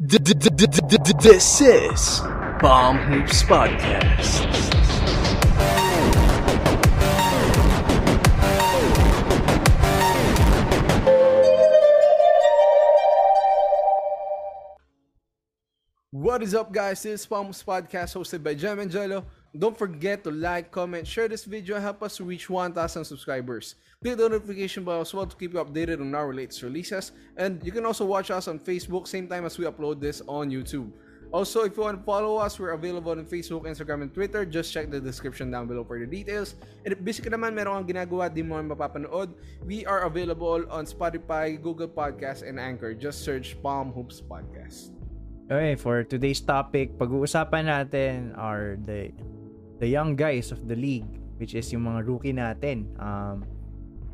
This is Bomb Hoops Podcast. What is up, guys? This is Palms Podcast hosted by Jem and Jello. Don't forget to like, comment, share this video, and help us reach 1,000 subscribers. Click the notification bell as well to keep you updated on our latest releases. And you can also watch us on Facebook same time as we upload this on YouTube. Also, if you want to follow us, we're available on Facebook, Instagram, and Twitter. Just check the description down below for the details. And if busy ka naman, meron kang ginagawa, di mo mapapanood, we are available on Spotify, Google Podcasts, and Anchor. Just search Palm Hoops Podcast. Okay, for today's topic, pag-uusapan natin are the the young guys of the league, which is yung mga rookie natin. Um,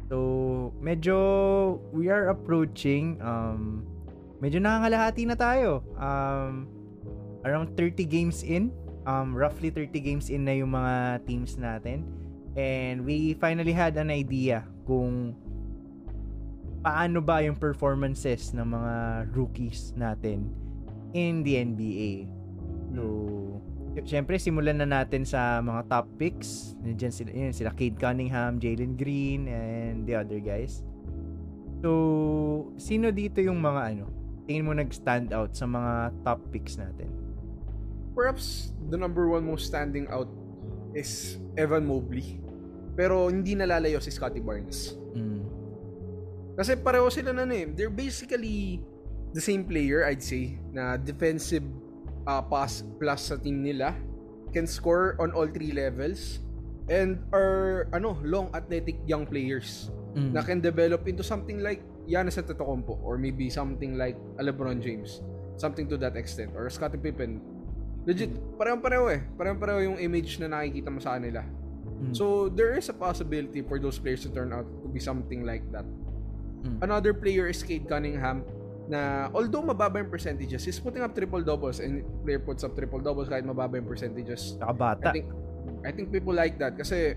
so, medyo we are approaching, um, medyo nangangalahati na tayo. Um, around 30 games in, um, roughly 30 games in na yung mga teams natin. And we finally had an idea kung paano ba yung performances ng mga rookies natin in the NBA. So, syempre simulan na natin sa mga top picks. Nandiyan sila, yun, sila Cade Cunningham, Jalen Green, and the other guys. So, sino dito yung mga ano, tingin mo nag-stand out sa mga top picks natin? Perhaps the number one most standing out is Evan Mobley. Pero hindi nalalayo si Scotty Barnes. Mm. Kasi pareho sila na eh. They're basically the same player, I'd say, na defensive uh, pass plus sa team nila, can score on all three levels, and are, ano, long athletic young players Mm. na can develop into something like Giannis Antetokounmpo or maybe something like a LeBron James. Something to that extent. Or Scottie Pippen. Legit, parehong-pareho eh. Parehong-pareho yung image na nakikita mo sa kanila. Mm. So, there is a possibility for those players to turn out to be something like that. Mm. Another player is Cade Cunningham na although mababa yung percentages, he's putting up triple doubles and player puts up triple doubles kahit mababa yung percentages. Saka bata. I think I think people like that kasi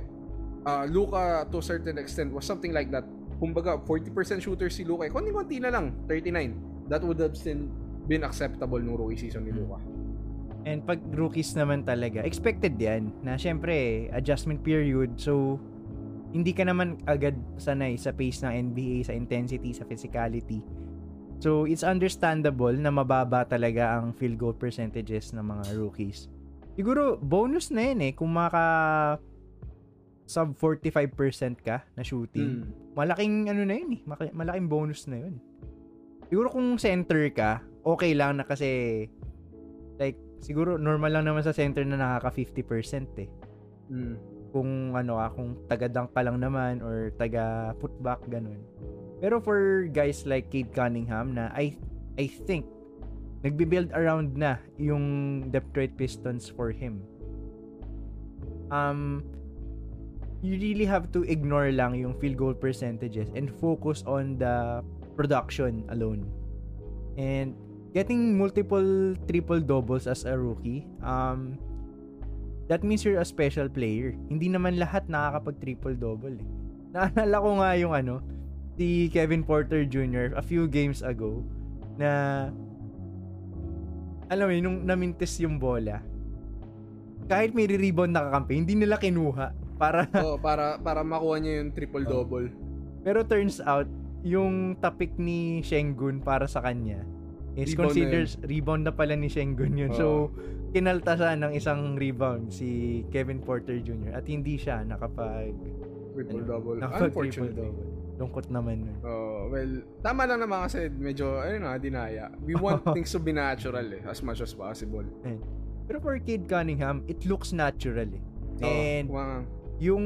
uh, Luka to a certain extent was something like that. Kumbaga 40% shooter si Luka. Konti-konti na lang, 39. That would have still been acceptable nung rookie season ni Luka. And pag rookies naman talaga, expected yan na syempre adjustment period. So, hindi ka naman agad sanay sa pace ng NBA, sa intensity, sa physicality. So, it's understandable na mababa talaga ang field goal percentages ng mga rookies. Siguro, bonus na yun eh kung maka sub 45% ka na shooting. Mm. Malaking ano na yun eh. Malaking bonus na yun. Siguro kung center ka, okay lang na kasi like siguro normal lang naman sa center na nakaka 50% eh. Mm. Kung ano ka, kung taga dunk ka lang naman or taga putback ganun. Pero for guys like Cade Cunningham na I I think nagbi-build around na yung Detroit Pistons for him. Um you really have to ignore lang yung field goal percentages and focus on the production alone. And getting multiple triple doubles as a rookie, um, that means you're a special player. Hindi naman lahat nakakapag triple double eh. Naalala ko nga yung ano, si Kevin Porter Jr. a few games ago na alam mo yun, nung namintis yung bola, kahit may re-rebound na kakampi, hindi nila kinuha para oh, para para makuha niya yung triple double. pero turns out, yung topic ni Shengun para sa kanya is Rebound na considers rebound na pala ni Shengun yun. So, kinaltasan ng isang rebound si Kevin Porter Jr. at hindi siya nakapag Triple ano, double. nakapag triple Unfortunately. double. Lungkot naman nun. Oh, well, tama lang naman kasi medyo, ayun na, dinaya. We want things to be natural eh, as much as possible. Ayun. Pero for Kid Cunningham, it looks natural eh. Oh, And wow. yung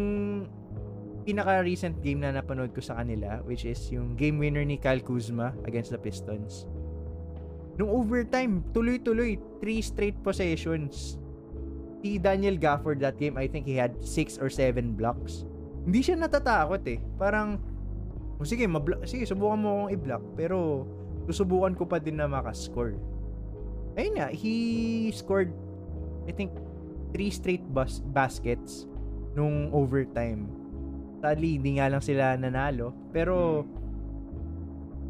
pinaka-recent game na napanood ko sa kanila, which is yung game winner ni Kyle Kuzma against the Pistons. Nung overtime, tuloy-tuloy, three straight possessions. Si Daniel Gafford that game, I think he had six or seven blocks. Hindi siya natatakot eh. Parang, oh, sige, mablock, sige, subukan mo akong i-block, pero susubukan ko pa din na makascore. Ayun nga, he scored, I think, three straight bas- baskets nung overtime. Sadly, hindi nga lang sila nanalo. Pero,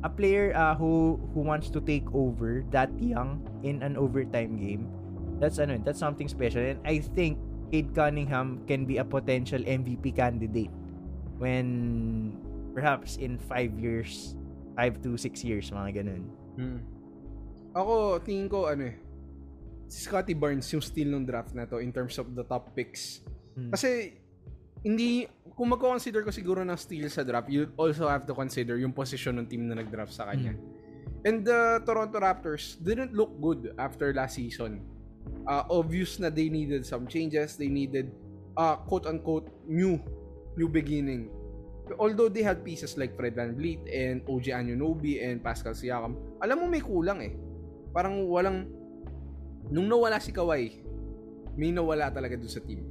a player uh, who who wants to take over that young in an overtime game, that's ano, that's something special. And I think Cade Cunningham can be a potential MVP candidate when perhaps in 5 years, 5 to 6 years, mga ganun. Hmm. Ako, tingin ko, ano eh, si Scotty Barnes yung steal ng draft na to in terms of the top picks. Hmm. Kasi, hindi, kung magko-consider ko siguro ng steal sa draft, you also have to consider yung position ng team na nag-draft sa kanya. And the Toronto Raptors didn't look good after last season. Uh, obvious na they needed some changes. They needed, uh, quote-unquote, new, new beginning. Although they had pieces like Fred VanVleet and OG Anunoby and Pascal Siakam, alam mo may kulang eh. Parang walang, nung nawala si Kawhi, may nawala talaga dun sa team.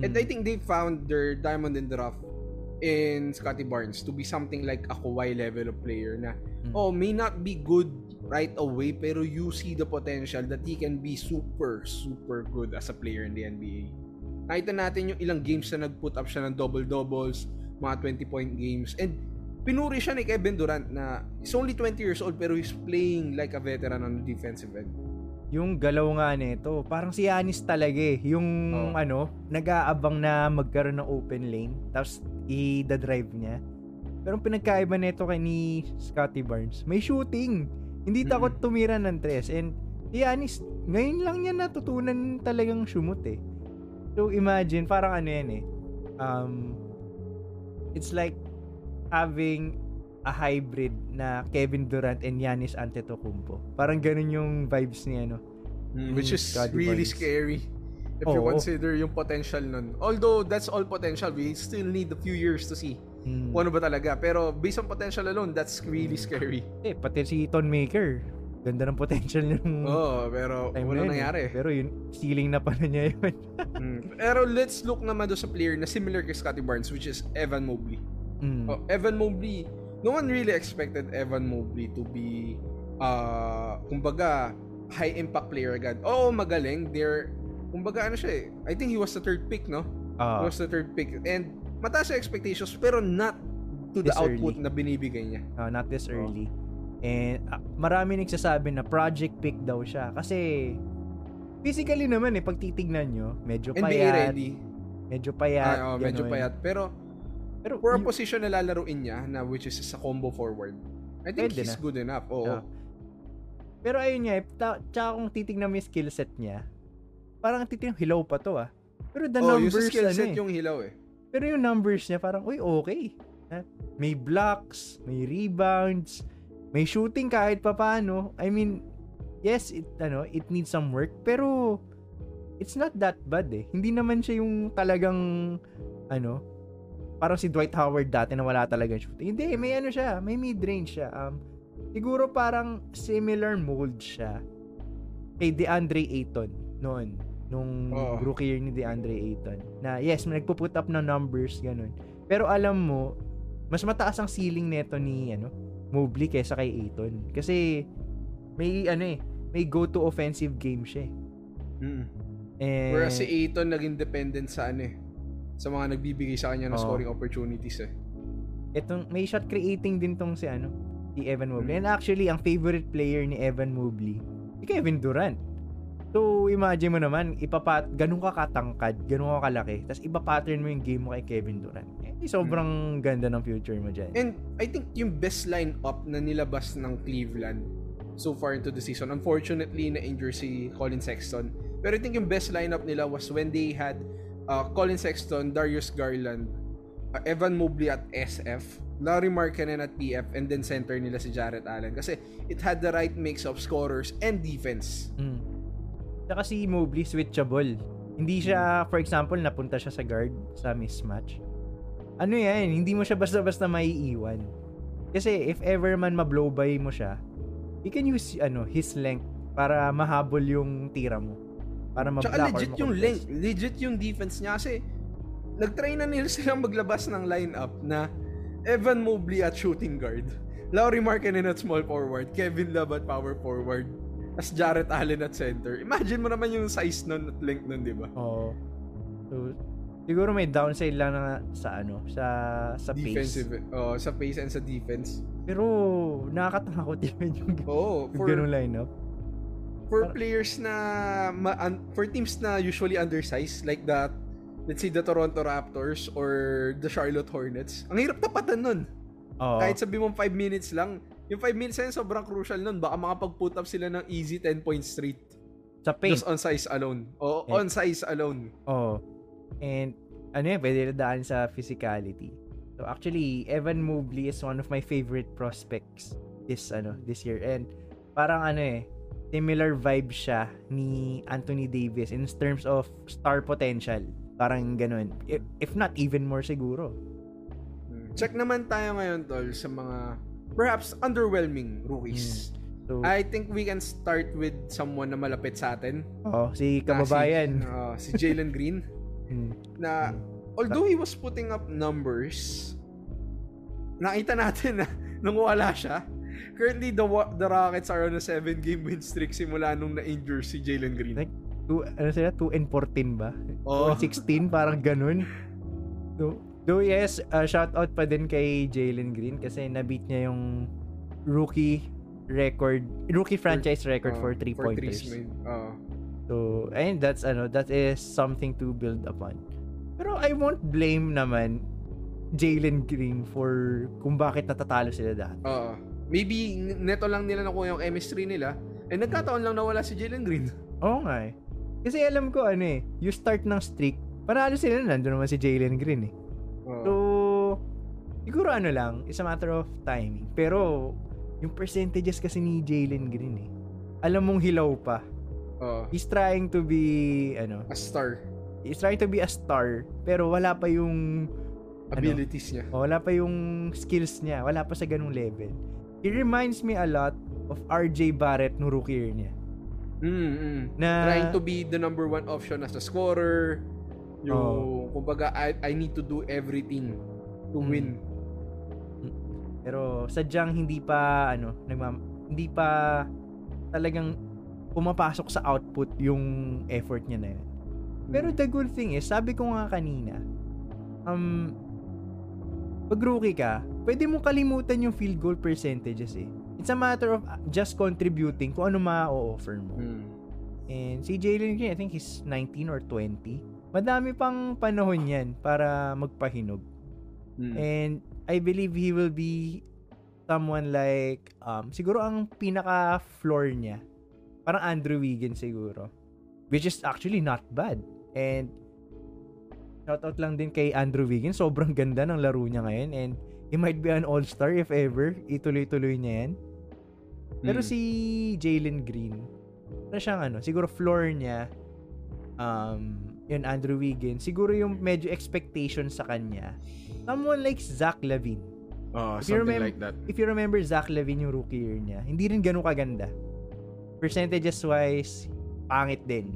And Mm. I think they found their diamond in the rough in Scotty Barnes to be something like a Kawhi level of player na Mm. oh may not be good right away pero you see the potential that he can be super super good as a player in the NBA. Nakita natin yung ilang games na nag-put up siya ng double doubles, mga 20 point games and pinuri siya ni Kevin Durant na he's only 20 years old pero he's playing like a veteran on the defensive end. Yung galaw nga nito, parang si Yanis talaga eh. Yung Oo. ano, nag-aabang na magkaroon ng open lane, tapos i-drive niya. Pero ang pinagkaiba nito kay ni Scotty Barnes, may shooting. Hindi takot tumira ng tres. And si Yanis, ngayon lang niya natutunan talagang shumot eh. So imagine, parang ano yan eh. Um, it's like having a hybrid na Kevin Durant and Giannis Antetokounmpo. Parang ganun yung vibes ni ano. Which is Scotty really Barnes. scary if you Oo. consider yung potential nun. Although that's all potential, we still need a few years to see kung ano ba talaga. Pero based on potential alone, that's really scary. Eh, pati si Ton Maker. Ganda ng potential nung Oo, pero time wala na eh. nangyari. Pero yun, ceiling na pala niya yun. Mm. Pero let's look naman doon sa player na similar kay Scotty Barnes, which is Evan Mobley. Mm. Oh, Evan Mobley, no one really expected Evan Mobley to be, uh, kumbaga, high impact player agad. Oo, magaling. They're, kumbaga ano siya eh. I think he was the third pick, no? Ah, He was the third pick. And mataas yung expectations, pero not to the output early. na binibigay niya. ah, not this early. And ah, marami nagsasabi na project pick daw siya. Kasi physically naman eh, pag titignan nyo, medyo NBA payat. ready. Medyo payat. Ah, oh, medyo payat. Pero Pero for a yung- position na lalaruin niya, na which is sa combo forward, I think he's na. good enough. Oo. Yeah. Pero ayun nga, eh, ta- tsaka kung titignan mo yung skill set niya, parang titignan, hilaw pa to ah. Pero the Oh, yung numbers, skill ano set eh. yung hilaw eh. Pero yung numbers niya parang, uy, okay. May blocks, may rebounds, may shooting kahit papaano. I mean, yes, it, ano, it needs some work, pero it's not that bad eh. Hindi naman siya yung talagang, ano, parang si Dwight Howard dati na wala talagang shooting. Hindi, may ano siya, may mid-range siya. Um, siguro parang similar mold siya kay DeAndre Ayton noon nung Oo. rookie year ni DeAndre Ayton na yes may nagpo-put up ng numbers ganun pero alam mo mas mataas ang ceiling neto ni ano Mobley kaysa kay Ayton kasi may ano eh may go to offensive game siya eh. Mm. And, Whereas si Aiton naging dependent sa ano eh, sa mga nagbibigay sa kanya ng Oo. scoring opportunities eh. etong may shot creating din tong si ano si Evan Mobley. Mm. And actually ang favorite player ni Evan Mobley si Kevin Durant. So imagine mo naman ipapat ganun ka katangkad, ganun ka kalaki, tapos ipa-pattern mo yung game mo kay Kevin Durant. Sobrang ganda ng future mo diyan. And I think yung best line-up na nilabas ng Cleveland so far into the season, unfortunately na-injure si Colin Sexton. Pero I think yung best lineup nila was when they had uh, Colin Sexton, Darius Garland, uh, Evan Mobley at SF, Larry Markkanen at PF, and then center nila si Jarrett Allen. Kasi it had the right mix of scorers and defense. Mm. Saka si Mobley switchable. Hindi siya, for example, napunta siya sa guard sa mismatch. Ano yan, hindi mo siya basta-basta maiiwan. Kasi if ever man ma-blow by mo siya, you can use ano his length para mahabol yung tira mo. Para ma-block Tsaka legit yung length, legit yung defense niya kasi nag-try na nila silang maglabas ng lineup na Evan Mobley at shooting guard, Laurie Markkanen at small forward, Kevin Love at power forward, as Jarrett Allen at center. Imagine mo naman yung size nun at length nun, di ba? Oo. So, siguro may downside lang na sa ano, sa sa pace. Defensive, oh, sa pace and sa defense. Pero nakakatakot yun yung, yung for, ganung lineup. for players na, ma, un- for teams na usually undersized, like that, let's say the Toronto Raptors or the Charlotte Hornets, ang hirap tapatan nun. Oo. Kahit sabi mo 5 minutes lang, yung 5 minutes na yun, sobrang crucial nun. Baka makapag-put up sila ng easy 10 points straight. sa paint. Just on size alone. O, Eh. on size alone. Oo. And ano yan, pwede daan sa physicality. So actually, Evan Mobley is one of my favorite prospects this ano this year and parang ano eh similar vibe siya ni Anthony Davis in terms of star potential. Parang ganun. If, if not even more siguro. Check naman tayo ngayon, tol, sa mga perhaps underwhelming rookies. So, I think we can start with someone na malapit sa atin. oh, si kababayan. Si, uh, si Jalen Green. Hmm. na although he was putting up numbers, nakita natin na nung wala siya, currently the the Rockets are on a 7 game win streak simula nung na-injure si Jalen Green. Like, two, ano sila? 2 and 14 ba? Oh. 2 and 16, parang ganun. So, though yes, uh, shout out pa din kay Jalen Green kasi nabit niya yung rookie record, rookie franchise record Uh, for 3 for pointers. threes. Uh, So, ayun, that's ano, that is something to build upon. Pero I won't blame naman Jalen Green for kung bakit natatalo sila dati. uh, maybe neto lang nila nakuha yung chemistry nila. Eh nagkataon lang nawala si Jalen Green. Oo nga eh. Kasi alam ko ano eh, you start ng streak, panalo sila nandun naman si Jalen Green eh. Uh, So, siguro ano lang, it's a matter of timing. Pero, yung percentages kasi ni Jalen Green eh. Alam mong hilaw pa. Uh, He's trying to be, ano, a star. he's trying to be a star, pero wala pa yung, Abilities niya. oh, wala pa yung skills niya. Wala pa sa ganung level. He reminds me a lot of RJ Barrett no rookie year niya. Mm, mm. Na, Trying to be the number one option as a scorer. Yung, Oh. kumbaga, I, I need to do everything to Mm. win. Pero sadyang hindi pa ano, nagmam hindi pa talagang pumapasok sa output yung effort niya na yun. Pero the good thing is, sabi ko nga kanina, um, pag rookie ka, pwede mong kalimutan yung field goal percentages eh. It's a matter of uh, just contributing kung ano ma-offer mo. Mm. And si Jalen Green, I think he's 19 or 20. Madami pang panahon yan para magpahinog. Mm. And I believe he will be someone like um siguro ang pinaka floor niya parang Andrew Wiggins siguro. Which is actually not bad. And shoutout lang din kay Andrew Wiggins sobrang ganda ng laro niya ngayon. And he might be an all-star if ever. Ituloy-tuloy niya yan. Pero Mm. si Jalen Green na siyang ano siguro floor niya um yun Andrew Wiggins siguro yung medyo expectation sa kanya. Someone like Zach Lavine Oh, If you something remem- like that. if you remember Zach Lavine yung rookie year niya, hindi rin ganun kaganda. Percentages wise, pangit din.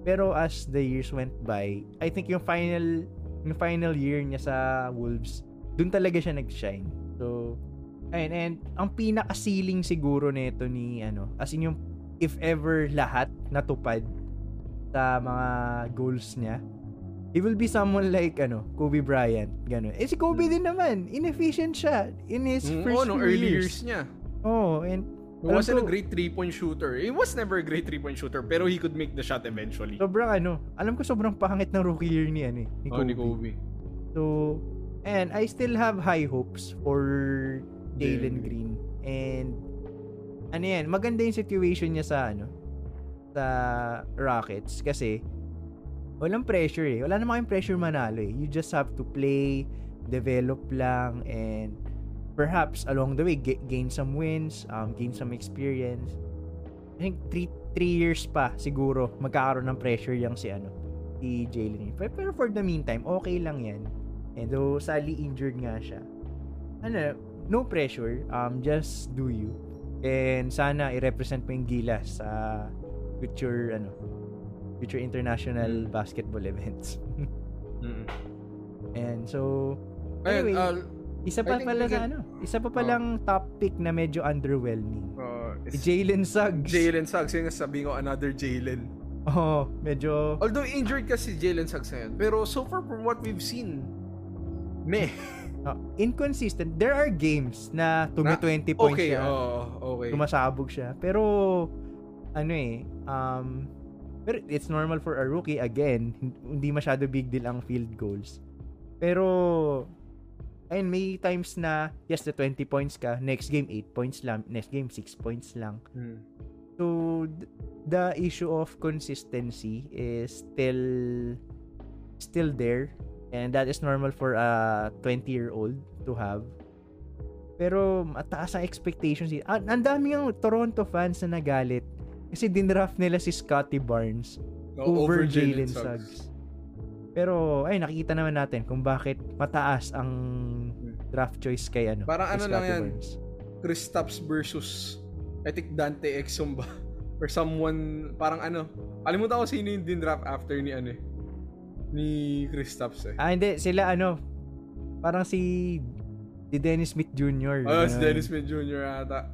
Pero as the years went by, I think yung final yung final year niya sa Wolves, dun talaga siya nag-shine. So, ayun, and ang pinaka-ceiling siguro nito ni ano, as in yung if ever lahat natupad sa mga goals niya, he will be someone like ano, Kobe Bryant, ganun. Eh si Kobe din naman, inefficient siya in his Mm, first oh, few early years. years niya. Oh, and He Alam wasn't a ko- great three-point shooter. He was never a great three-point shooter, pero he could make the shot eventually. sobrang ano, alam ko sobrang pangit ng rookie year ni ano eh, ni oh, Kobe. ni Kobe. So, and I still have high hopes for Jalen Jalen Green. And ano yan, maganda yung situation niya sa ano sa Rockets kasi walang pressure eh. Wala namang kayong pressure manalo eh. You just have to play, develop lang, and perhaps along the way ga- gain some wins, um, gain some experience. I think three, three years pa siguro magkakaroon ng pressure yung si ano si Jalen. Pero, pero for the meantime, okay lang yan. And though sadly injured nga siya. Ano, no pressure. Um, just do you. And sana i-represent mo yung Gilas sa future ano future international Mm. basketball events. Mm. And so Anyway, uh, isa pa pala sa ano, isa pa palang top pick na medyo underwhelming. uh, Si Jalen Suggs. Jalen Suggs, yung sabi ko, another Jalen. Oh, medyo Although injured kasi Jalen Suggs ngayon, pero so far from what we've seen, meh. ah, inconsistent. There are games na tumi Na- 20 points Okay, siya. oo, okay. Tumasabog siya. Pero, ano eh, um, pero it's normal for a rookie. Again, hindi masyado big deal ang field goals. Pero, ayun, may times na, yes, the 20 points ka, next game 8 points lang, next game 6 points lang. Hmm. So, th- the issue of consistency is still still there and that is normal for a 20 year old to have. Pero mataas ang expectations. Ang, ang dami ng Toronto fans na nagalit kasi dinraft nila si Scotty Barnes No, over, Jalen Jalen Suggs. Pero ay nakita naman natin kung bakit mataas ang draft choice kay ano. Parang ano lang yan. Barnes. Kristaps versus I think Dante Exum ba? Or someone, parang ano, kalimutan ko sino yung din-draft after ni ano eh. Ni Kristaps eh. Ah, hindi. Sila ano, parang si, si Dennis Smith Jr. Oh, si. Dennis Smith Jr. ata.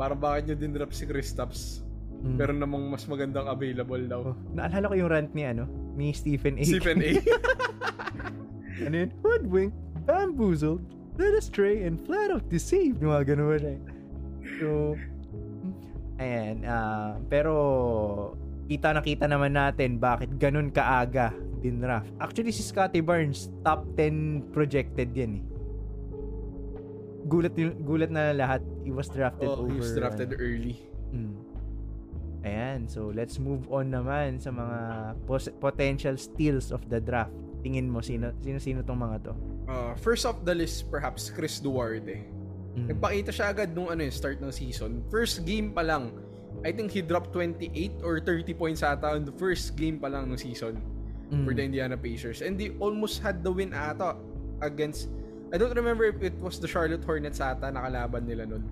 Parang bakit nyo din-draft si Kristaps? Mm. Pero namang mas magandang available daw. Oh, naalala ko yung rant ni ano, ni Stephen A. Stephen A. ano yun? Hoodwink, bamboozled, led astray, and flat out deceived. Yung mga ganun eh. So, ayan. ah, pero, kita na kita naman natin bakit ganun kaaga din draft. Actually, si Scotty Barnes, top 10 projected yan eh. Gulat, gulat na lahat. He was drafted oh, over. he was drafted ano. early. Mm. Ayan, so let's move on naman sa mga pos- potential steals of the draft. Tingin mo sino sino sino tong mga to? Uh, first off the list, perhaps Chris Duarte. Mm. Nagpakita siya agad nung ano, eh, start ng season. First game pa lang, I think he dropped 28 or 30 points ata on the first game pa lang ng season Mm. for the Indiana Pacers. And they almost had the win ata against, I don't remember if it was the Charlotte Hornets ata nakalaban nila nun.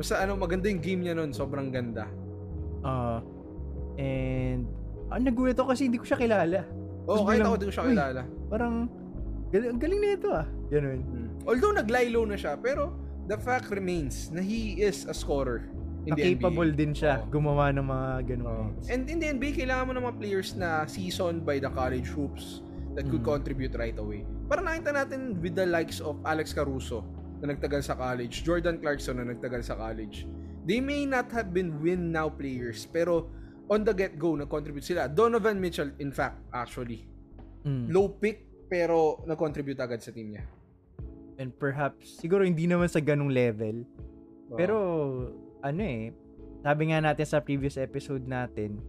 Basta ano, maganda yung game niya nun. Sobrang ganda. Ah, and ah, nagulat ako kasi hindi ko siya kilala. Oo, oh, kahit ako di ko siya "Uy, kilala. Parang galing, galing na ito ah. Ganun. Mm. Although nag-lie low na siya, pero the fact remains na he is a scorer in the capable NBA. din siya Oo. gumawa ng mga ganung Oo. things. And in the NBA, kailangan mo ng mga players na seasoned by the college hoops that could Mm. contribute right away. Para nakita natin with the likes of Alex Caruso na nagtagal sa college, Jordan Clarkson na nagtagal sa college. They may not have been win now players, pero on the get-go, nag-contribute sila. Donovan Mitchell, in fact, actually. Mm. Low pick, pero nag-contribute agad sa team niya. And perhaps siguro hindi naman sa ganung level, Oo. Pero, ano eh, sabi nga natin sa previous episode natin,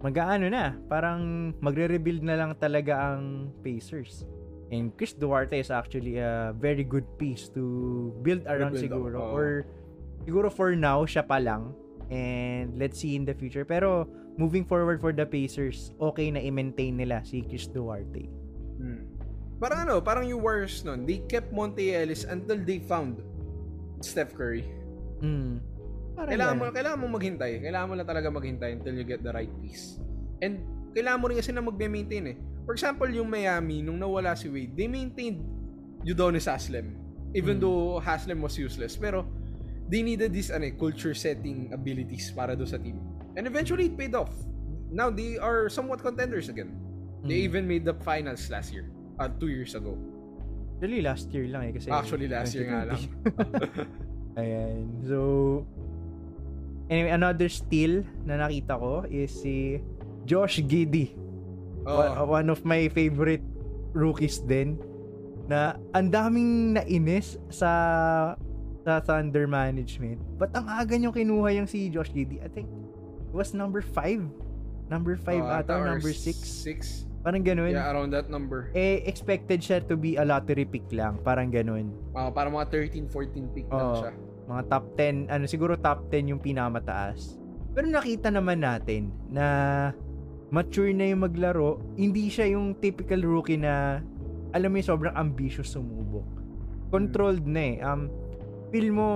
mag-ano na, parang magre-rebuild na lang talaga ang Pacers. And Chris Duarte is actually a very good piece to build around Rebuild, siguro. oo. Or, siguro for now, siya pa lang. And let's see in the future. Pero, moving forward for the Pacers, okay na i-maintain nila si Chris Duarte. Hmm. Parang ano, parang yung Warriors nun, they kept Monte Ellis until they found Steph Curry. Mm. Parang Kailangan mo, ganun. kailangan mo maghintay. Kailangan mo lang talaga maghintay until you get the right piece. And kailangan mo rin kasi na magme-maintain eh. For example, yung Miami, nung nawala si Wade, they maintained Udonis Haslem. Even Mm. though Haslem was useless. Pero, they needed this ano, eh, culture setting abilities para do sa team. And eventually, it paid off. Now, they are somewhat contenders again. They Mm. even made the finals last year. Uh, two years ago. Actually, last year lang eh. Kasi Actually, last year nga lang. 2020. Ayan. So, anyway, another steal na nakita ko is si Josh Giddy. One, Oo. one of my favorite rookies din na ang daming nainis sa sa Thunder management. But ang aga nyo kinuha yung si Josh Giddy. I think it was number 5. Number 5 Oo, ata or number 6. Six. Parang ganun. Yeah, around that number. Eh, expected siya to be a lottery pick lang. Parang ganun. Uh, para mga 13, 14 pick lang Oo. siya. mga top 10, ano siguro top 10 yung pinamataas. Pero nakita naman natin na mature na yung maglaro, hindi siya yung typical rookie na alam mo yung sobrang ambitious sumubok. Controlled na eh. Um, feel mo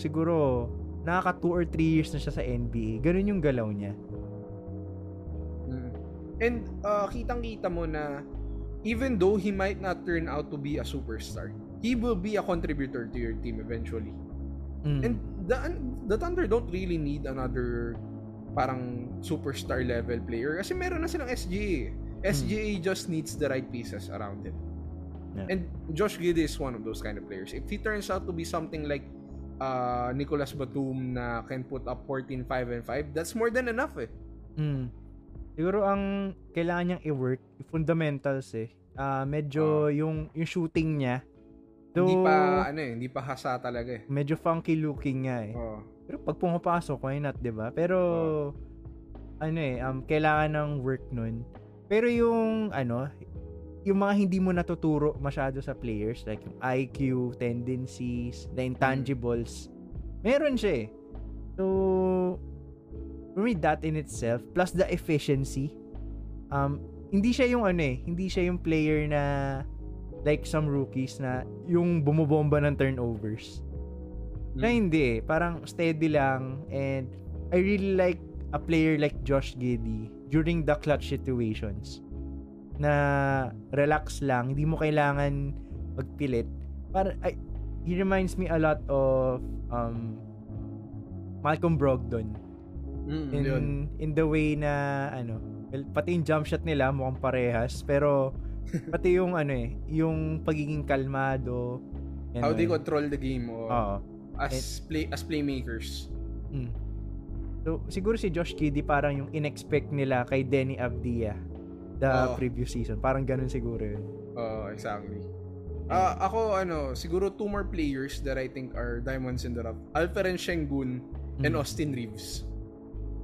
siguro nakaka 2 or 3 years na siya sa NBA. Ganun yung galaw niya. Mm. And uh, kitang-kita mo na even though he might not turn out to be a superstar, he will be a contributor to your team eventually. Mm. And the the Thunder don't really need another parang superstar level player kasi meron na silang SGA. SGA just needs the right pieces around him. Yeah. And Josh Giddey is one of those kind of players. If he turns out to be something like uh, Nicolas Batum na can put up 14, 5, and 5, that's more than enough eh. Mm. Siguro ang kailangan niyang i-work, fundamentals eh. Ah, medyo yung yung shooting niya. Though, hindi pa, ano eh, hindi pa hasa talaga eh. medyo funky looking nga eh. Oh. Pero pag pumapasok, why not, 'di ba? Pero ano eh, um, kailangan ng work nun. Pero yung ano, yung mga hindi mo natuturo masyado sa players like yung IQ, tendencies, the intangibles, meron siya eh. So for me that in itself plus the efficiency um hindi siya yung ano eh, hindi siya yung player na like some rookies na yung bumobomba ng turnovers. Na Mm. hindi eh. Parang steady lang. And I really like a player like Josh Giddy during the clutch situations. Na relax lang. Hindi mo kailangan magpilit. Para, I, he reminds me a lot of um, Malcolm Brogdon. Mm, In, yun. in the way na, ano, well, pati yung jump shot nila mukhang parehas. Pero, pati yung, ano eh, yung pagiging kalmado. How they control the game o Oo. as play as playmakers. Mm. So, siguro si Josh Giddy parang yung inexpect nila kay Denny Abdia the Oo. previous season. Parang ganun siguro yun. Uh, exactly. Ah, ako ano, siguro two more players that I think are diamonds in the rough. Alperen Şengün and Mm. Austin Reeves.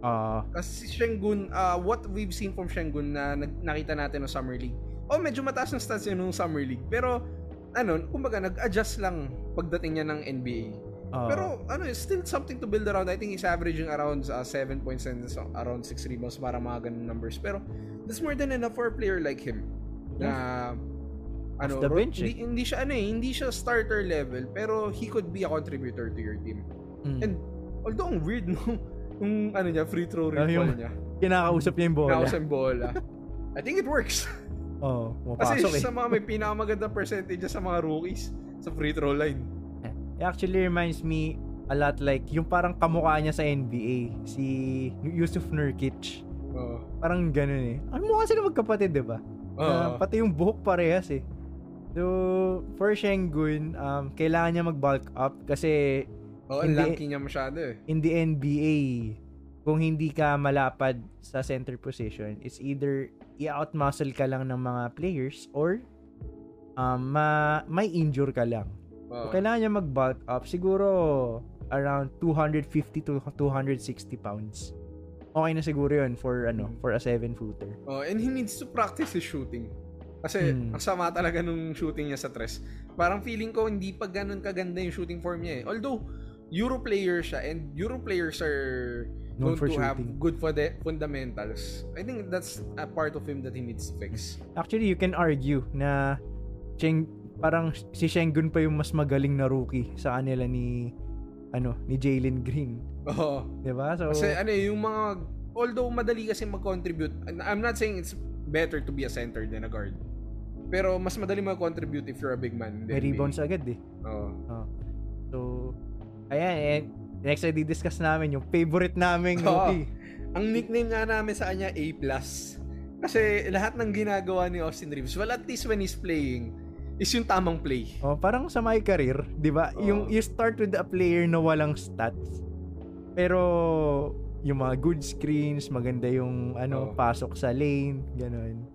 Ah, Kasi si Şengün, uh, what we've seen from Şengün na nag- nakita natin ng Summer League. Oh, medyo mataas ng stats yun nung Summer League. Pero ano, kumbaga nag-adjust lang pagdating niya ng NBA. Ah, Pero ano, it's still something to build around. I think he's averaging around uh, 7 points and so, around 6 rebounds para mga ganun numbers. Pero that's more than enough for a player like him. Na ano, Off the bench, eh. hindi, hindi siya ano eh, hindi siya starter level, pero he could be a contributor to your team. mm. And although ang weird nung nung ano niya, free throw Ah, recall yung niya. kinakausap niya yung bola. Naus ang bola. I think it works. Oh, Kasi pumapasok eh. sa mga may pinakamagandang percentage sa mga rookies sa free throw line. It actually reminds me a lot like yung parang kamukha niya sa NBA, si Yusuf Nurkic. Oh. Parang ganun eh. Ano mukha sila magkapatid, di ba? Na Oo. pati yung buhok parehas eh. So, for Şengün, um, kailangan niya mag-bulk up kasi Oh, ang Hindi- lanky niya masyado eh. in the NBA, kung hindi ka malapad sa center position, it's either i-outmuscle ka lang ng mga players or um, ma may injure ka lang. Oo. So, kailangan niya mag-bulk up. Siguro around 250 to 260 pounds. Okay na siguro yun for ano Mm. for a 7-footer. Oh, and he needs to practice his shooting. Kasi Hmm. ang sama talaga nung shooting niya sa tres. Parang feeling ko hindi pa ganun kaganda yung shooting form niya eh. Although Euro player siya and Euro players are Known known for to have shooting. good funda- fundamentals. I think that's a part of him that he needs to fix. Actually, you can argue na Cheng, parang si Şengün pa yung mas magaling na rookie sa kanila ni ano ni Jalen Green, Oo. 'di ba? So Kasi ano eh, yung mga although madali kasi mag-contribute. I'm not saying it's better to be a center than a guard. Pero mas madali mag-contribute if you're a big man. may rebounds agad eh. Oo. So ayan, and next na di-discuss namin yung favorite naming Oo. rookie. Ang nickname nga namin sa kanya A+. Kasi lahat ng ginagawa ni Austin Reeves, well at least when he's playing, is yung tamang play. Oh, parang sa my career, 'di ba? Oo. Yung you start with a player na walang stats. Pero yung mga good screens, maganda yung ano, Oo. pasok sa lane, ganun.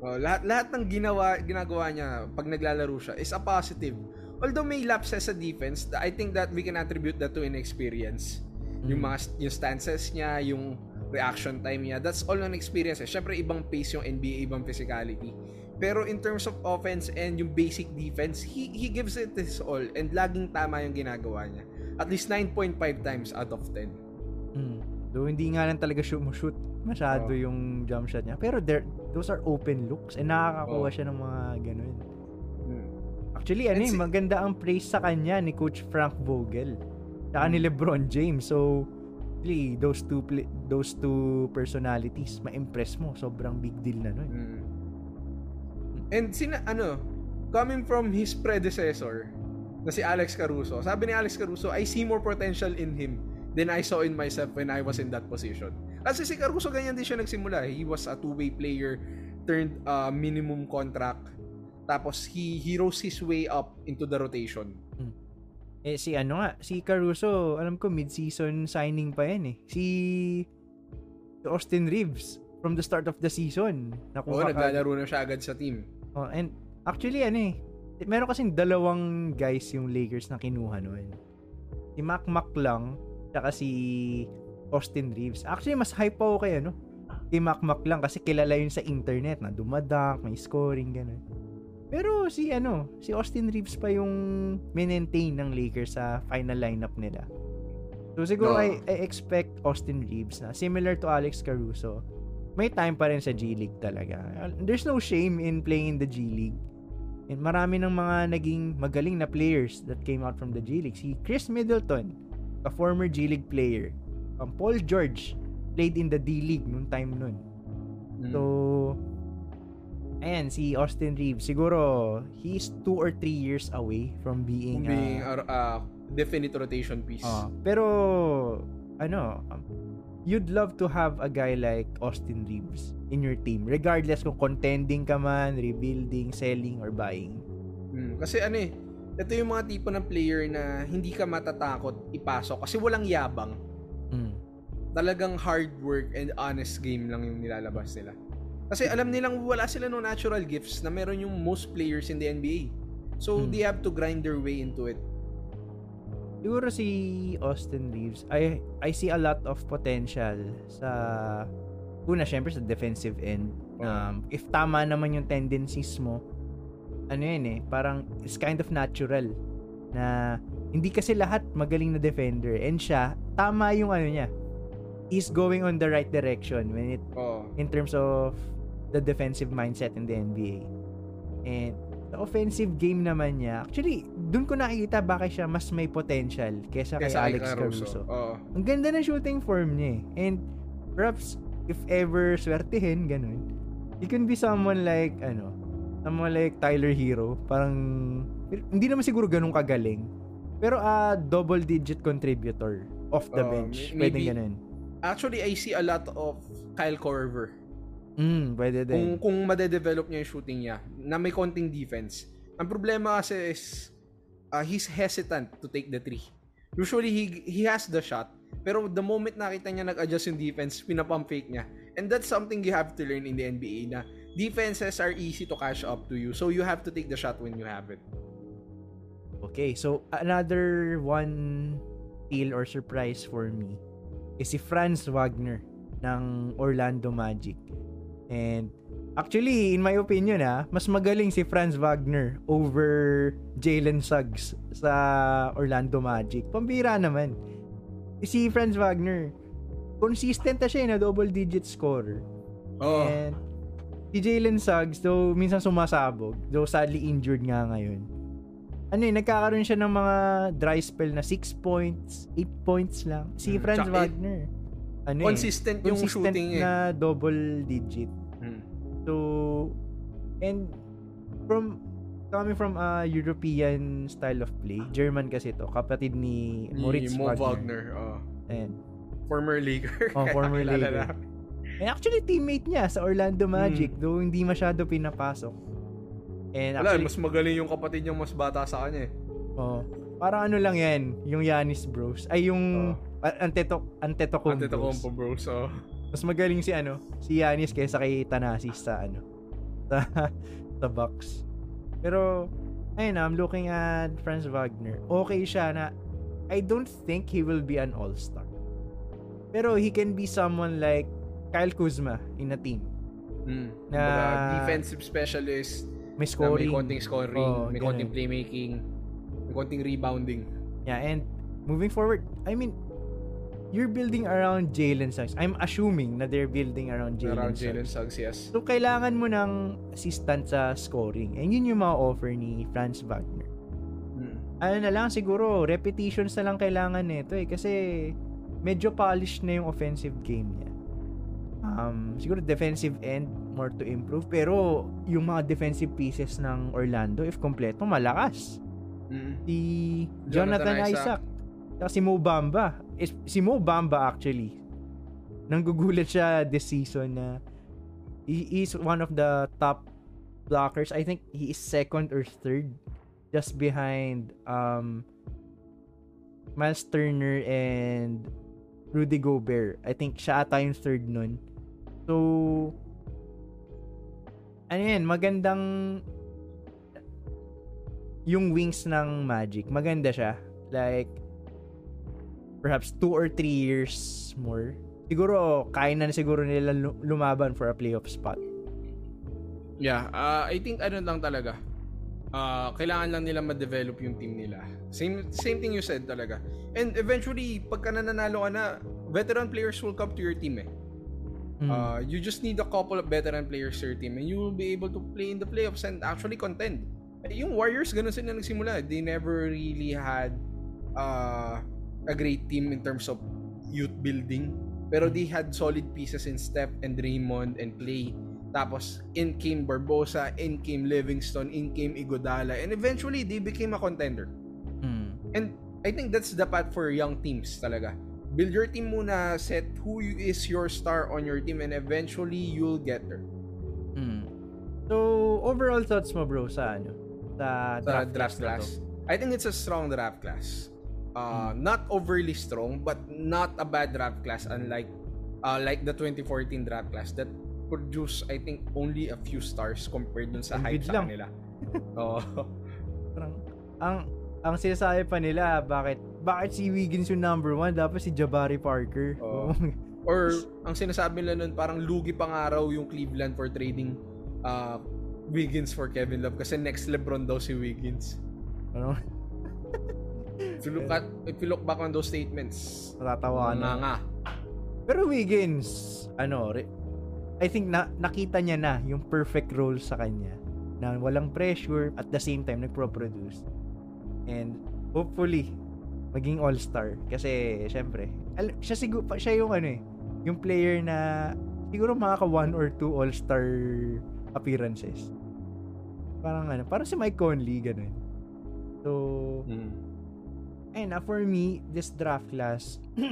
Oh, lahat lahat ng ginawa ginagawa niya pag naglalaro siya is a positive. Although may lapses sa defense, I think that we can attribute that to inexperience. Yung Mm. mga yung stances niya, yung reaction time niya, that's all on experience. Eh. Syempre ibang pace yung NBA, ibang physicality. Pero in terms of offense and yung basic defense, he he gives it his all and laging tama yung ginagawa niya. At least 9.5 times out of 10. Mm. Though hindi nga lang talaga shoot mo shoot masyado Oo. yung jump shot niya. Pero there, those are open looks and nakakakuha Oo. siya ng mga ganun. Hmm. Actually, ano eh, maganda ang praise sa kanya ni Coach Frank Vogel. Saka ni Mm. LeBron James. So, really, those two those two personalities, ma-impress mo. Sobrang big deal na nun. Mm. And sina ano, coming from his predecessor na si Alex Caruso. Sabi ni Alex Caruso, I see more potential in him than I saw in myself when I was in that position. Kasi si Caruso ganyan din siya nagsimula. He was a two-way player turned uh, minimum contract. Tapos he, he rose his way up into the rotation. Eh, si ano nga, si Caruso, alam ko mid-season signing pa yan eh. Si, Austin Reeves from the start of the season. Oo, Nakuha ka- naglalaro na siya agad sa team. Oh, and actually ano eh, meron kasing dalawang guys yung Lakers na kinuha noon. Si Mac Mac lang, tsaka si Austin Reeves. Actually, mas hype pa ako kay ano, kay Mac Mac lang kasi kilala yun sa internet na dumadak, may scoring, ganun. Pero si ano, si Austin Reeves pa yung maintain ng Lakers sa final lineup nila. So siguro No. I, I expect Austin Reeves na similar to Alex Caruso, may time pa rin sa G League talaga. There's no shame in playing in the G League. And marami ng mga naging magaling na players that came out from the G League. Si Chris Middleton, a former G League player. Um, Paul George played in the D League nung time nun. Mm. So, ayan, si Austin Reeves, siguro, he's two or three years away from being, Kung being uh, a uh, definite rotation piece. ah, pero, ano, um, you'd love to have a guy like Austin Reeves in your team, regardless kung contending ka man, rebuilding, selling, or buying. Mm, Kasi ano eh, ito yung mga tipo ng player na hindi ka matatakot ipasok kasi walang yabang. Mm. Talagang hard work and honest game lang yung nilalabas nila. Kasi alam nilang wala sila no natural gifts na meron yung most players in the NBA. So Hmm. they have to grind their way into it. Siguro si Austin Reeves, I I see a lot of potential sa una syempre sa defensive end. Um, if tama naman yung tendencies mo, ano yun eh, parang it's kind of natural na hindi kasi lahat magaling na defender and siya, tama yung ano niya. He's going on the right direction when it Oh. in terms of the defensive mindset in the NBA. And the offensive game naman niya, actually, dun ko nakikita bakit siya mas may potential kesa kay Alex Caruso. Oo. Ang ganda ng shooting form niya eh. And perhaps, if ever swertihin, ganun, he can be someone like, ano, someone like Tyler Hero. Parang, hindi naman siguro ganun kagaling. Pero a double-digit contributor off the Oh, bench. may- Pwedeng maybe- ganun. Actually, I see a lot of Kyle Korver. Mm, pwede din. Kung, kung madedevelop niya yung shooting niya na may konting defense. Ang problema kasi is uh, he's hesitant to take the three. Usually, he, he has the shot. Pero the moment nakita niya nag-adjust yung defense, pinapump fake niya. And that's something you have to learn in the NBA na defenses are easy to catch up to you. So you have to take the shot when you have it. Okay, so another one steal or surprise for me is si Franz Wagner ng Orlando Magic. And actually, in my opinion ah, mas magaling si Franz Wagner over Jalen Suggs sa Orlando Magic. Pambira naman. Si Franz Wagner, consistent na siya eh, na double-digit scorer. Oh, And si Jalen Suggs, though minsan sumasabog, though sadly injured nga ngayon, ano eh, nagkakaroon siya ng mga dry spell na 6 points, 8 points lang. Si Hmm, Franz tsaka Wagner, ano eh, consistent yung consistent shooting eh. na double digit. Hmm. So, and from coming from a European style of play, German kasi to, kapatid ni Ni Moritz Mo Wagner. Wagner. oh. And, former Laker. Oh, former namin. and actually, teammate niya sa Orlando Magic, Hmm. though hindi masyado pinapasok. And Wala, actually, mas magaling yung kapatid niyang mas bata sa kanya eh. Oh, parang ano lang yan, yung Yanis bros. Ay, yung uh, Anteto, Antetokounmpo Ante bros. Compo bro. Mas magaling si ano, si Yanis kaysa kay Thanasis sa ano, sa, sa Bucks. Pero, ayun I'm looking at Franz Wagner. Okay siya na, I don't think he will be an all-star. Pero he can be someone like Kyle Kuzma in a team. mm, Na- defensive specialist, May na may scoring. konting scoring, Oh, may ganun. konting playmaking, may konting rebounding. Yeah, and moving forward, I mean, you're building around Jalen Suggs. I'm assuming na they're building around Jalen Around Suggs. Jalen Suggs, yes. So, kailangan mo ng assistant sa scoring. And yun yung ma-offer ni Franz Wagner. Mm. Ano na lang, siguro, repetitions na lang kailangan nito eh. Kasi, medyo polished na yung offensive game niya. Um, siguro defensive end, more to improve. Pero, yung mga defensive pieces ng Orlando, if kompleto, malakas. Mm. Si Jonathan, Jonathan Isaac. Isaac. Saka si Mo Bamba. Si Mo Bamba actually. Nanggugulat siya this season na he is one of the top blockers, I think he is second or third just behind um Miles Turner and Rudy Gobert. I think siya ata yung third nun. So, ano yan, magandang yung wings ng Magic. Maganda siya. Like, perhaps two or three years more. Siguro, kaya na siguro nila lu- lumaban for a playoff spot. Yeah, uh, I think ano lang talaga. Uh, kailangan lang nila ma-develop yung team nila. Same same thing you said talaga. And eventually, pagka nananalo ka na, veteran players will come to your team eh. Mm. Uh, you just need a couple of veteran players to your team and you will be able to play in the playoffs and actually contend. Eh, Yung Warriors, ganun sila nagsimula. They never really had uh, a great team in terms of youth building. Pero they had solid pieces in Steph and Draymond and Clay. Tapos, in came Barbosa, in came Livingston, in came Igodala. And eventually, they became a contender. Mm. And I think that's the path for young teams talaga. Build your team muna, set who is your star on your team, and eventually, you'll get there. Mm. So, overall thoughts mo bro sa ano? Sa Sa draft, draft class, class. I think it's a strong draft class. Uh, Not overly strong, but not a bad draft class unlike uh, like the 2014 draft class that produced, I think, only a few stars compared dun sa hype sa lang. kanila. Oo. Parang, ang ang sinasabi pa nila, bakit bakit si Wiggins yung number one, dapat si Jabari Parker. Oo. Or ang sinasabi nila nun, parang lugi pang araw yung Cleveland for trading uh, Wiggins for Kevin Love kasi next LeBron daw si Wiggins. ano, If you look at if you look back on those statements, natatawa na. nga. Pero Wiggins, ano, re- I think na nakita niya na yung perfect role sa kanya na walang pressure at the same time nagpro-produce. And hopefully maging all-star kasi syempre, al- siya siguro siya yung ano eh, yung player na siguro makaka one or two all-star appearances. Parang ano, parang si Mike Conley ganun. So, Mm. And uh, for me, this draft class,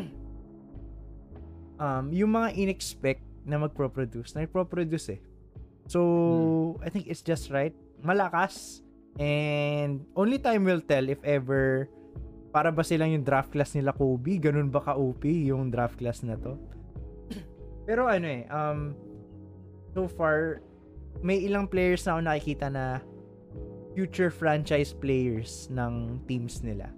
um, yung mga inexpect na magpro-produce, na nagpro-produce eh. So, I think it's just right. Malakas. And only time will tell if ever para ba silang yung draft class nila Kobe, ganun ba ka-OP yung draft class na to? Pero ano eh, um, so far, may ilang players na ako nakikita na future franchise players ng teams nila.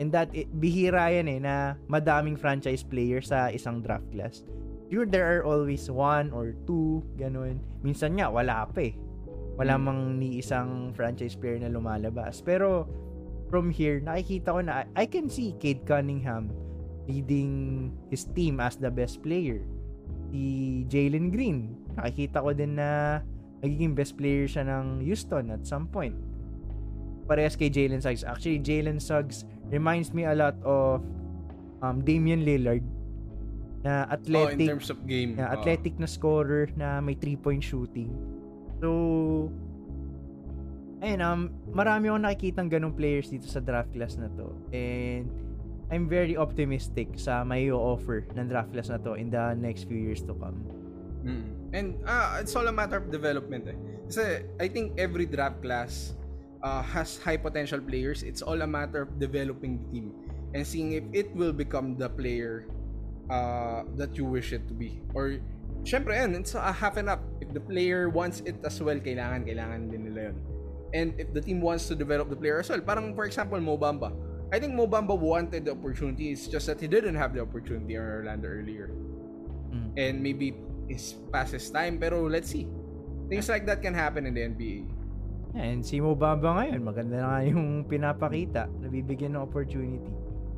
And that, eh, bihira yan eh, na madaming franchise players sa isang draft class. Sure, there are always one or two, ganun. Minsan nga, wala pa eh. Wala Hmm. mang ni isang franchise player na lumalabas. Pero, from here, nakikita ko na, I can see Cade Cunningham leading his team as the best player. Si Jalen Green, nakikita ko din na magiging best player siya ng Houston at some point. Parehas kay Jalen Suggs. Actually, Jalen Suggs reminds me a lot of um, Damian Lillard na Oh, in athletic, terms of game. na oh. athletic na scorer na may three-point shooting. So, ayun, um, marami akong nakikitang ganong players dito sa draft class na to. And, I'm very optimistic sa may offer ng draft class na to in the next few years to come. Mm. And ah, it's all a matter of development eh. Kasi I think every draft class uh, has high potential players. It's all a matter of developing the team and seeing if it will become the player uh, that you wish it to be. Or syempre yan, it's a half and up. If the player wants it as well, kailangan, kailangan din nila yun. And if the team wants to develop the player as well, parang for example, Mo Bamba. I think Mo Bamba wanted the opportunity. It's just that he didn't have the opportunity in Orlando earlier Mm. and maybe is past his time pero let's see things like that can happen in the NBA And si Mo Bamba ngayon, maganda na nga yung pinapakita, nabibigyan ng opportunity.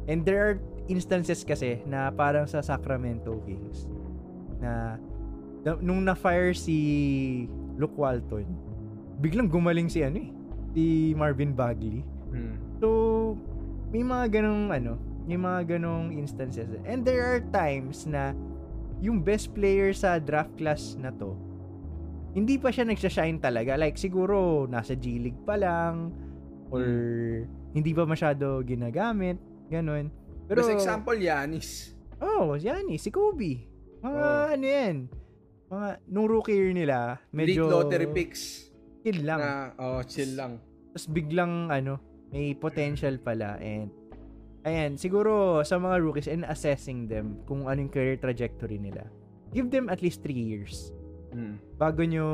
And there are instances kasi na parang sa Sacramento Kings na, na- nung na-fire si Luke Walton, biglang gumaling si ano eh, si Marvin Bagley. hmm. So, may mga ganong ano, may mga ganong instances. And there are times na yung best player sa draft class na to, hindi pa siya nagsashine talaga. Like, siguro, nasa G-League pa lang, or hindi pa masyado ginagamit, ganun. Pero, Best example Yanis oh, yan eh, si Kobe. Mga Oh. ano yan, mga, nung rookie year nila, medyo... late lottery picks chill lang. Na, oh, chill lang. Tapos biglang ano, may potential pala and ayan, siguro sa mga rookies and assessing them kung anong career trajectory nila. Give them at least 3 years Mm. bago nyo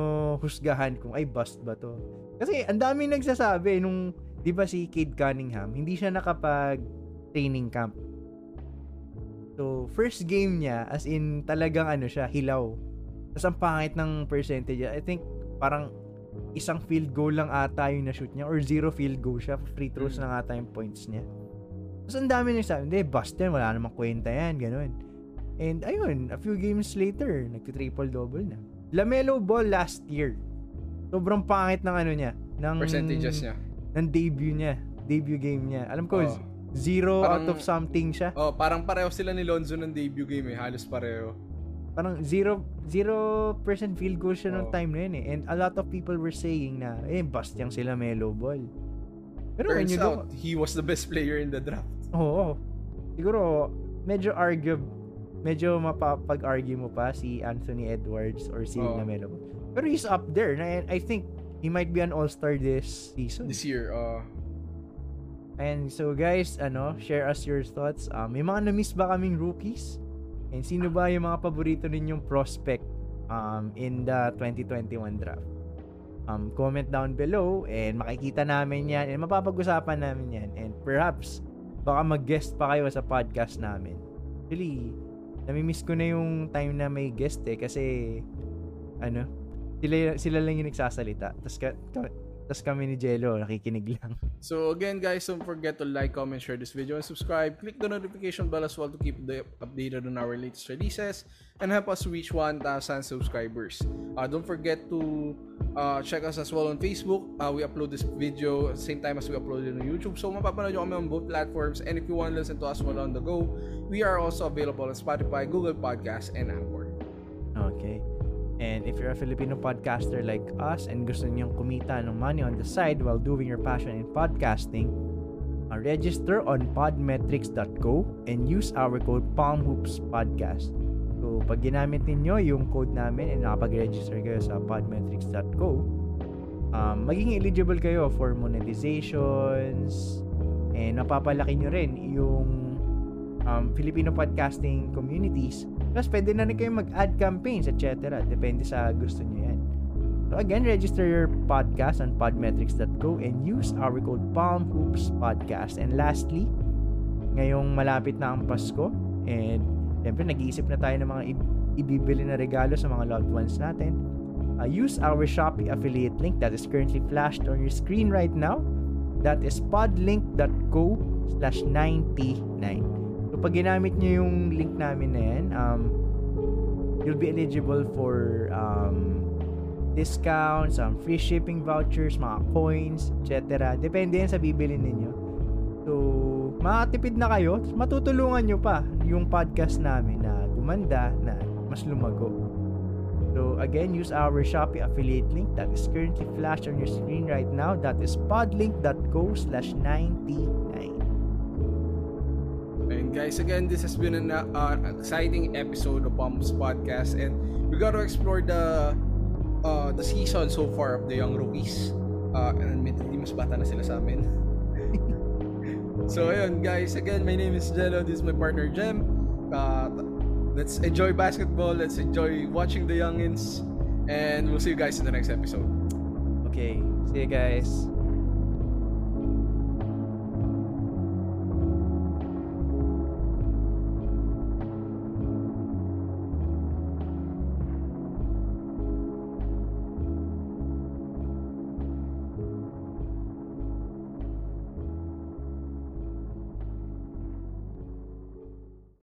husgahan kung ay bust ba to. Kasi ang dami nagsasabi nung 'di ba si Cade Cunningham, hindi siya nakapag training camp. So, first game niya as in talagang ano siya, hilaw. Tapos ang pangit ng percentage. I think parang isang field goal lang ata yung na-shoot niya or zero field goal siya. Free throws Mm. lang ata yung points niya. Tapos ang dami nagsabi, hindi, bust yan. Wala namang kwenta yan. Ganun. And ayun, a few games later, nagti-triple-double na. LaMelo Ball last year. Sobrang pangit ng ano niya. Ng, Percentages niya. Ng debut niya. Debut game niya. Alam ko, Oh. zero Parang- out of something siya. Oh, parang pareho sila ni Lonzo ng debut game eh. Halos pareho. Parang zero, zero percent field goal siya Oh. time na yun eh. And a lot of people were saying na, eh, bust yung sila Melo Ball. Pero Turns you out, look, he was the best player in the draft. oo. siguro, medyo argue, medyo mapapag-argue mo pa si Anthony Edwards or si Oo. LaMelo. Pero he's up there. Na, I think he might be an all-star this season. This year, uh, And so guys, ano, share us your thoughts. Um, may mga na-miss ba kaming rookies? And sino ba yung mga paborito ninyong prospect um, in the 2021 draft? Um, comment down below and makikita namin yan and mapapag-usapan namin yan. And perhaps, baka mag-guest pa kayo sa podcast namin. Actually, nami-miss ko na yung time na may guest eh kasi ano, sila, sila lang yung nagsasalita. Tapos tas kami ni Jello, nakikinig lang. So again guys, don't forget to like, comment, share this video and subscribe. Click the notification bell as well to keep the updated on our latest releases and help us reach 1,000 subscribers. Uh, don't forget to uh, check us as well on Facebook. Uh, we upload this video same time as we upload it on YouTube. So mapapanood nyo kami on both platforms and if you want to listen to us while on the go, we are also available on Spotify, Google Podcasts, and Anchor. Okay. And if you're a Filipino podcaster like us and gusto niyong kumita ng money on the side while doing your passion in podcasting, uh, register on podmetrics.co and use our code PalmHoopsPodcast. So, pag ginamit ninyo yung code namin and nakapag-register kayo sa podmetrics.co, um, magiging eligible kayo for monetizations and mapapalaki nyo rin yung um, Filipino podcasting communities Plus, pwede na rin kayo mag-ad campaigns, etc. Depende sa gusto nyo yan. So again, register your podcast on podmetrics.co and use our code PalmHoopsPodcast. And lastly, ngayong malapit na ang Pasko, and siyempre nag-iisip na tayo ng mga ibibili na regalo sa mga loved ones natin. Uh, use our Shopee affiliate link that is currently flashed on your screen right now. That is podlink.co slash 99. Pag ginamit nyo yung link namin na yan, um, you'll be eligible for um, discounts, um, free shipping vouchers, mga coins, etc. Depende yan sa bibili ninyo. So, makatipid na kayo, matutulungan nyo pa yung podcast namin na gumanda, na mas lumago. So, again, use our Shopee affiliate link that is currently flashed on your screen right now. That is podlink.co slash 99. And guys, again, this has been an uh, exciting episode of Pumps Podcast, and we got to explore the uh, the season so far of the young rookies. Uh, and admittedly, mas bata na sila sa amin. so, ayun, guys, again, my name is Jello. This is my partner, Jem. Uh, let's enjoy basketball. Let's enjoy watching the youngins. And we'll see you guys in the next episode. Okay, see you guys.